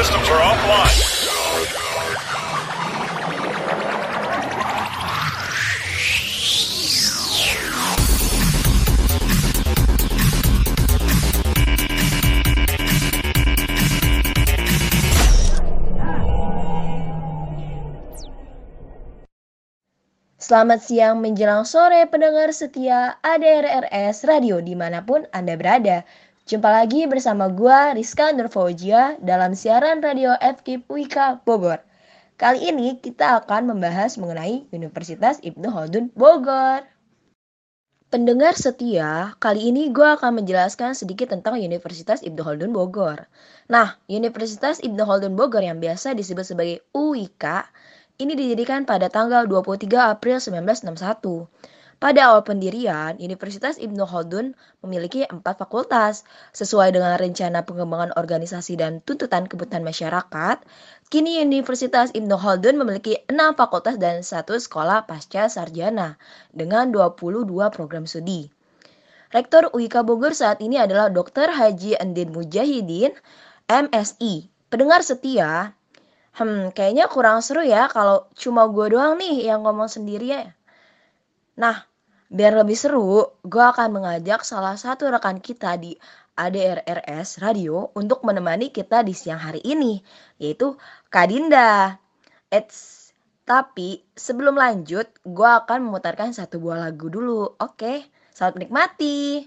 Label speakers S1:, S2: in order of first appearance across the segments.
S1: systems are offline.
S2: Selamat siang menjelang sore pendengar setia ADRRS Radio di mana pun Anda berada. Jumpa lagi bersama gua Rizka Nurfaujia dalam siaran radio FKIP Wika Bogor. Kali ini kita akan membahas mengenai Universitas Ibnu Khaldun Bogor. Pendengar setia, kali ini gue akan menjelaskan sedikit tentang Universitas Ibnu Khaldun Bogor. Nah, Universitas Ibnu Khaldun Bogor yang biasa disebut sebagai UIK ini didirikan pada tanggal 23 April 1961. Pada awal pendirian, Universitas Ibnu Khaldun memiliki empat fakultas. Sesuai dengan rencana pengembangan organisasi dan tuntutan kebutuhan masyarakat, kini Universitas Ibnu Khaldun memiliki enam fakultas dan satu sekolah pasca sarjana dengan 22 program studi. Rektor UIK Bogor saat ini adalah Dr. Haji Andin Mujahidin, MSI. Pendengar setia, Hmm, kayaknya kurang seru ya kalau cuma gue doang nih yang ngomong sendiri ya. Nah, biar lebih seru, gue akan mengajak salah satu rekan kita di ADRRS Radio untuk menemani kita di siang hari ini, yaitu Kak Dinda. Eits, tapi sebelum lanjut, gue akan memutarkan satu buah lagu dulu. Oke, selamat menikmati.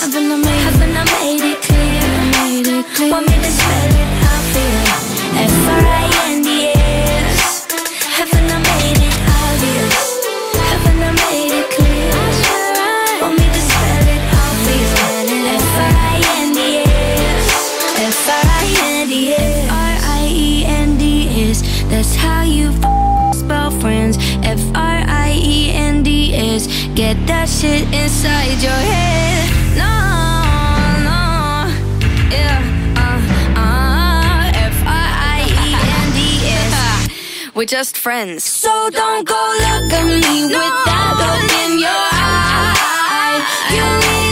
S3: Haven't I made, it, haven't I
S4: made it
S3: clear? Made it clear. Want me to spell it out for you? F-R-I-N-D-S Haven't I made it obvious? Haven't I made it clear? Want me to spell it out for you? F-R-I-N-D-S F-R-I-N-D-S R-I-E-N-D-S That's how you spell friends F-R-I-E-N-D-S Get that shit inside your just friends. So don't go look at me no. with that look in your
S2: eye. You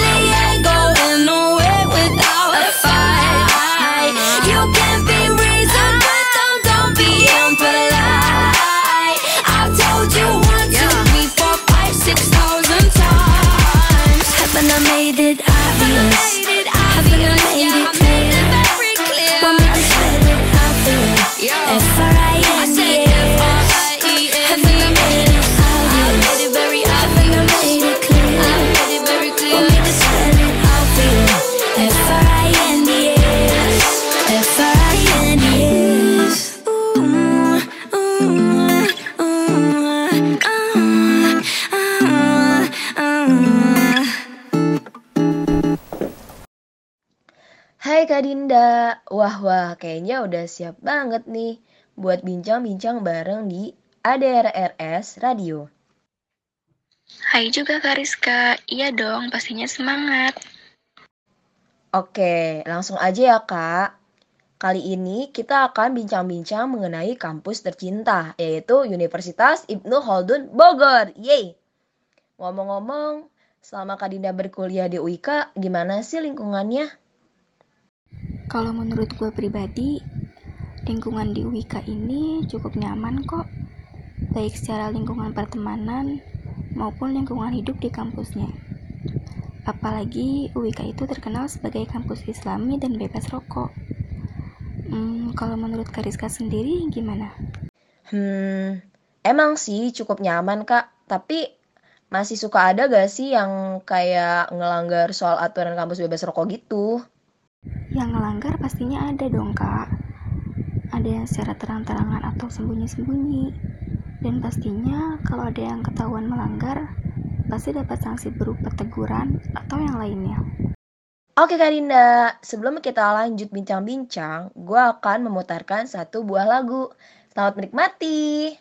S2: Kak Dinda, wah wah kayaknya udah siap banget nih buat bincang-bincang bareng di ADRRS Radio.
S1: Hai juga Kak Rizka, iya dong pastinya semangat.
S2: Oke, langsung aja ya Kak. Kali ini kita akan bincang-bincang mengenai kampus tercinta, yaitu Universitas Ibnu Khaldun Bogor. Yeay! Ngomong-ngomong, selama Kak Dinda berkuliah di UIK, gimana sih lingkungannya?
S5: Kalau menurut gue pribadi, lingkungan di UIK ini cukup nyaman kok, baik secara lingkungan pertemanan maupun lingkungan hidup di kampusnya. Apalagi UIK itu terkenal sebagai kampus islami dan bebas rokok. Hmm, kalau menurut Kariska sendiri gimana?
S2: Hmm, emang sih cukup nyaman kak, tapi masih suka ada gak sih yang kayak ngelanggar soal aturan kampus bebas rokok gitu?
S5: Yang ngelanggar pastinya ada dong kak. Ada yang secara terang-terangan atau sembunyi-sembunyi. Dan pastinya kalau ada yang ketahuan melanggar, pasti dapat sanksi berupa teguran atau yang lainnya.
S2: Oke Kak Dinda, sebelum kita lanjut bincang-bincang, gue akan memutarkan satu buah lagu. Selamat menikmati!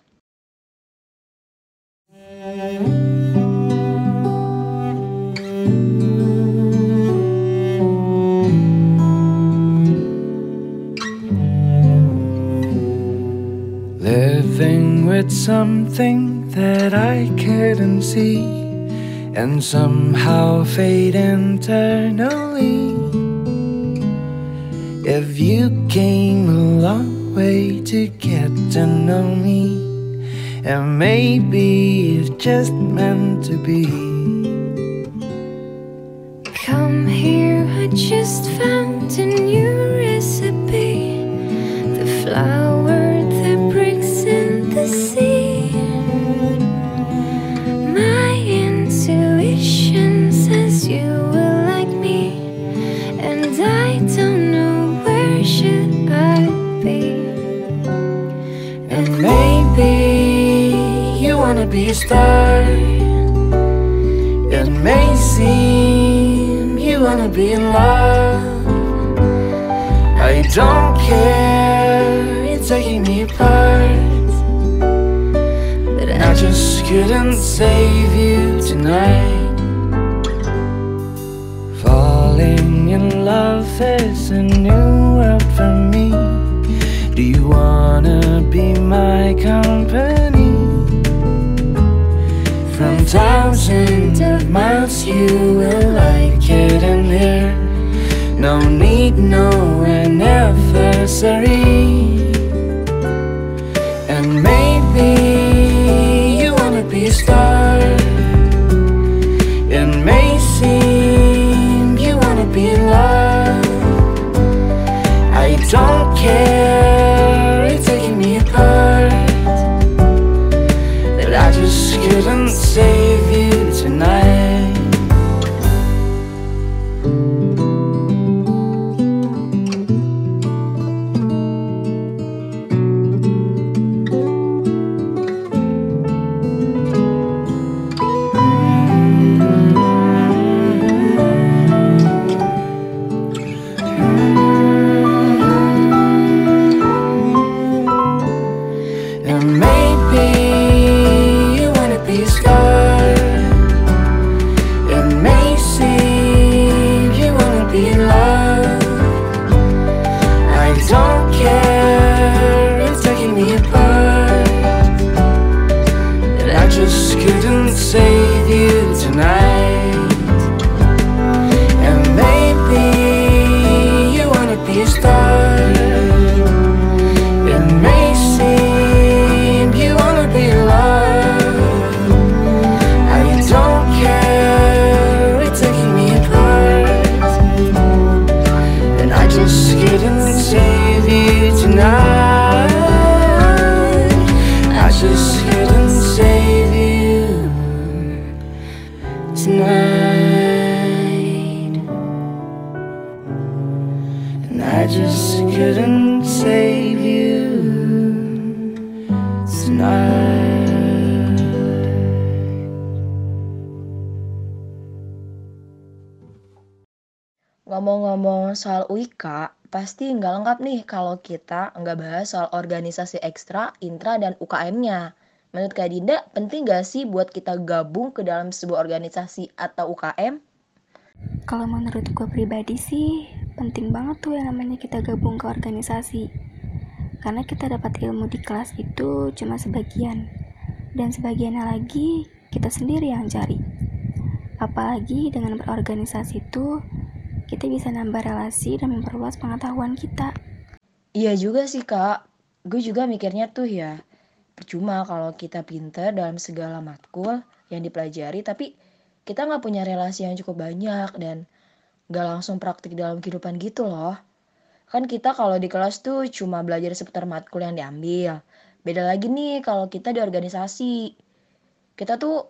S6: Living with something that I couldn't see and somehow fade internally. If you came a long way to get to know me, and maybe it's just meant to be.
S7: Come here, I just found you
S6: wanna be a star. It may seem you wanna be in love. I don't care, it's taking me apart. But I just couldn't save you will like it in here. No need, no anniversary.
S2: Ngomong-ngomong soal UIK, pasti nggak lengkap nih kalau kita nggak bahas soal organisasi ekstra, intra, dan UKM-nya. Menurut Kak Dinda, penting nggak sih buat kita gabung ke dalam sebuah organisasi atau UKM?
S5: Kalau menurut gue pribadi sih, penting banget tuh yang namanya kita gabung ke organisasi. Karena kita dapat ilmu di kelas itu cuma sebagian. Dan sebagiannya lagi, kita sendiri yang cari. Apalagi dengan berorganisasi itu, kita bisa nambah relasi dan memperluas pengetahuan kita.
S2: Iya juga sih kak, gue juga mikirnya tuh ya, percuma kalau kita pinter dalam segala matkul yang dipelajari, tapi kita nggak punya relasi yang cukup banyak dan nggak langsung praktik dalam kehidupan gitu loh. Kan kita kalau di kelas tuh cuma belajar seputar matkul yang diambil. Beda lagi nih kalau kita di organisasi. Kita tuh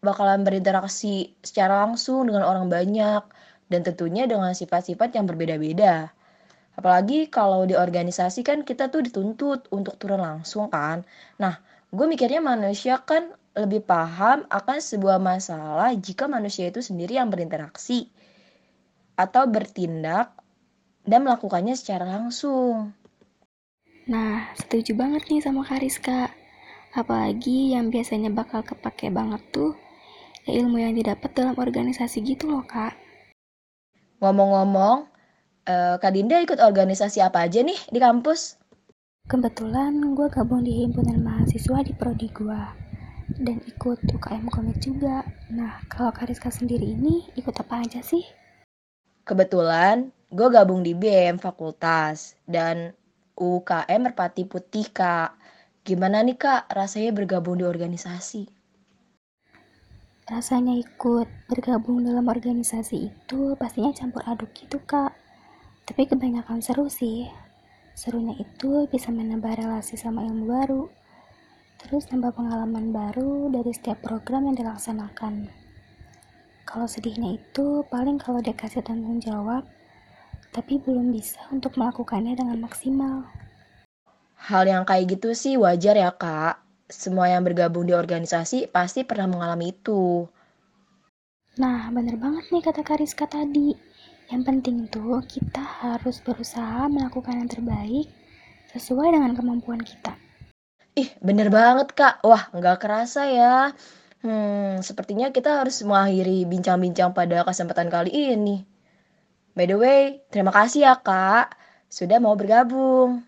S2: bakalan berinteraksi secara langsung dengan orang banyak dan tentunya dengan sifat-sifat yang berbeda-beda. Apalagi kalau di organisasi kan kita tuh dituntut untuk turun langsung kan. Nah, gue mikirnya manusia kan lebih paham akan sebuah masalah jika manusia itu sendiri yang berinteraksi atau bertindak dan melakukannya secara langsung.
S5: Nah, setuju banget nih sama Kariska. Apalagi yang biasanya bakal kepake banget tuh ya ilmu yang didapat dalam organisasi gitu loh, Kak.
S2: Ngomong-ngomong, eh, Kak Dinda ikut organisasi apa aja nih di kampus?
S5: Kebetulan gue gabung di himpunan mahasiswa di prodi gue dan ikut UKM komik juga. Nah, kalau Kariska sendiri ini ikut apa aja sih?
S2: Kebetulan gue gabung di BM Fakultas dan UKM Merpati Putih Kak. Gimana nih Kak rasanya bergabung di organisasi?
S5: Rasanya ikut bergabung dalam organisasi itu pastinya campur aduk gitu kak. Tapi kebanyakan seru sih. Serunya itu bisa menambah relasi sama ilmu baru. Terus nambah pengalaman baru dari setiap program yang dilaksanakan. Kalau sedihnya itu paling kalau dikasih tanggung jawab, tapi belum bisa untuk melakukannya dengan maksimal.
S2: Hal yang kayak gitu sih wajar ya kak. Semua yang bergabung di organisasi pasti pernah mengalami itu.
S5: Nah, bener banget nih kata Kariska tadi. Yang penting tuh kita harus berusaha melakukan yang terbaik sesuai dengan kemampuan kita.
S2: Ih, bener banget kak. Wah, nggak kerasa ya. Hmm, sepertinya kita harus mengakhiri bincang-bincang pada kesempatan kali ini. By the way, terima kasih ya kak, sudah mau bergabung.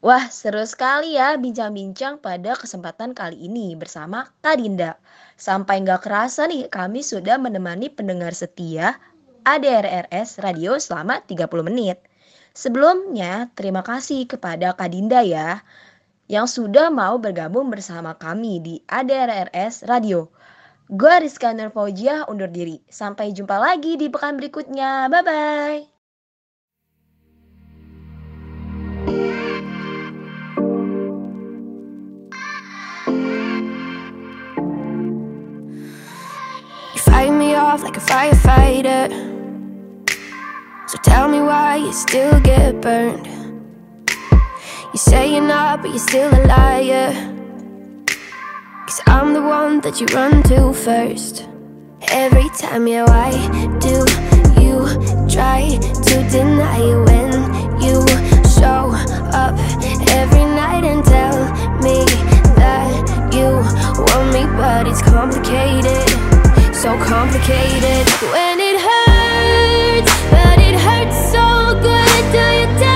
S2: Wah, seru sekali ya bincang-bincang pada kesempatan kali ini bersama Kak Dinda. Sampai nggak kerasa nih, kami sudah menemani pendengar setia ADRRS Radio selama 30 menit. Sebelumnya, terima kasih kepada Kak Dinda ya, yang sudah mau bergabung bersama kami di ADRRS Radio. Gue Rizka Nurfaujia undur diri. Sampai jumpa lagi di pekan berikutnya. Bye-bye.
S7: Off like a firefighter. So tell me why you still get burned. You say you're not, but you're still a liar. Cause I'm the one that you run to first. Every time, yeah, why do you try to deny it when you show up every night and tell me that you want me, but it's complicated, so complicated. When it hurts, but it hurts so good, do you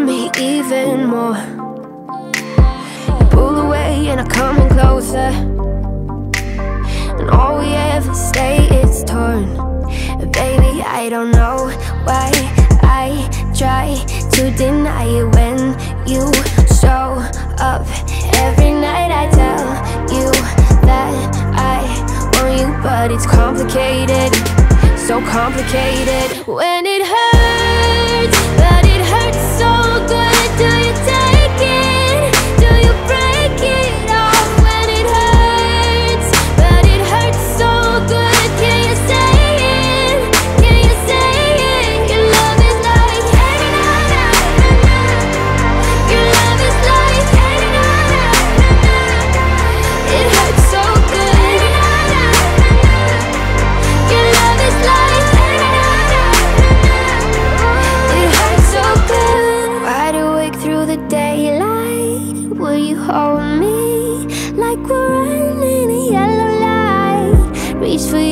S7: makes me even more. You pull away and I come in closer. And all we ever stay is torn. Baby, I don't know why I try to deny it when you show up. Every night I tell you that I want you, but it's complicated. so complicated when it hurts, like we're running a yellow light? Reach for